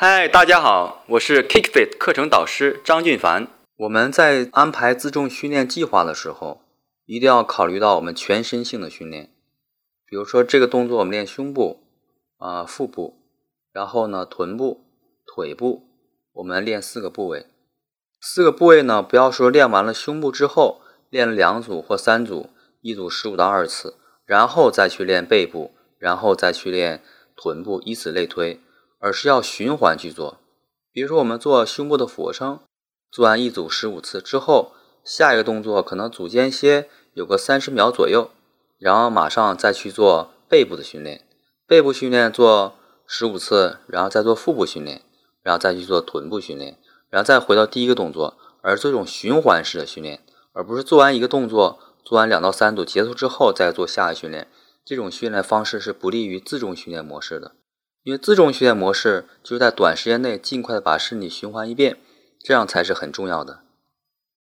嗨，大家好，我是 KickFit 课程导师张俊凡。我们在安排自重训练计划的时候，一定要考虑到我们全身性的训练。比如说这个动作我们练胸部啊、腹部，然后呢臀部、腿部，我们练四个部位。四个部位呢，不要说练完了胸部之后练了两组或三组，一组十五到二十次，然后再去练背部，然后再去练臀部，以此类推。而是要循环去做，比如说我们做胸部的俯卧撑，做完一组十五次之后，下一个动作可能组间歇有个三十秒左右，然后马上再去做背部的训练，背部训练做十五次，然后再做腹部训练，然后再去做臀部训练，然后再回到第一个动作，而这种循环式的训练，而不是做完一个动作，做完两到三组结束之后再做下一训练，这种训练方式是不利于自重训练模式的。因为自重训练模式就是在短时间内尽快的把身体循环一遍，这样才是很重要的。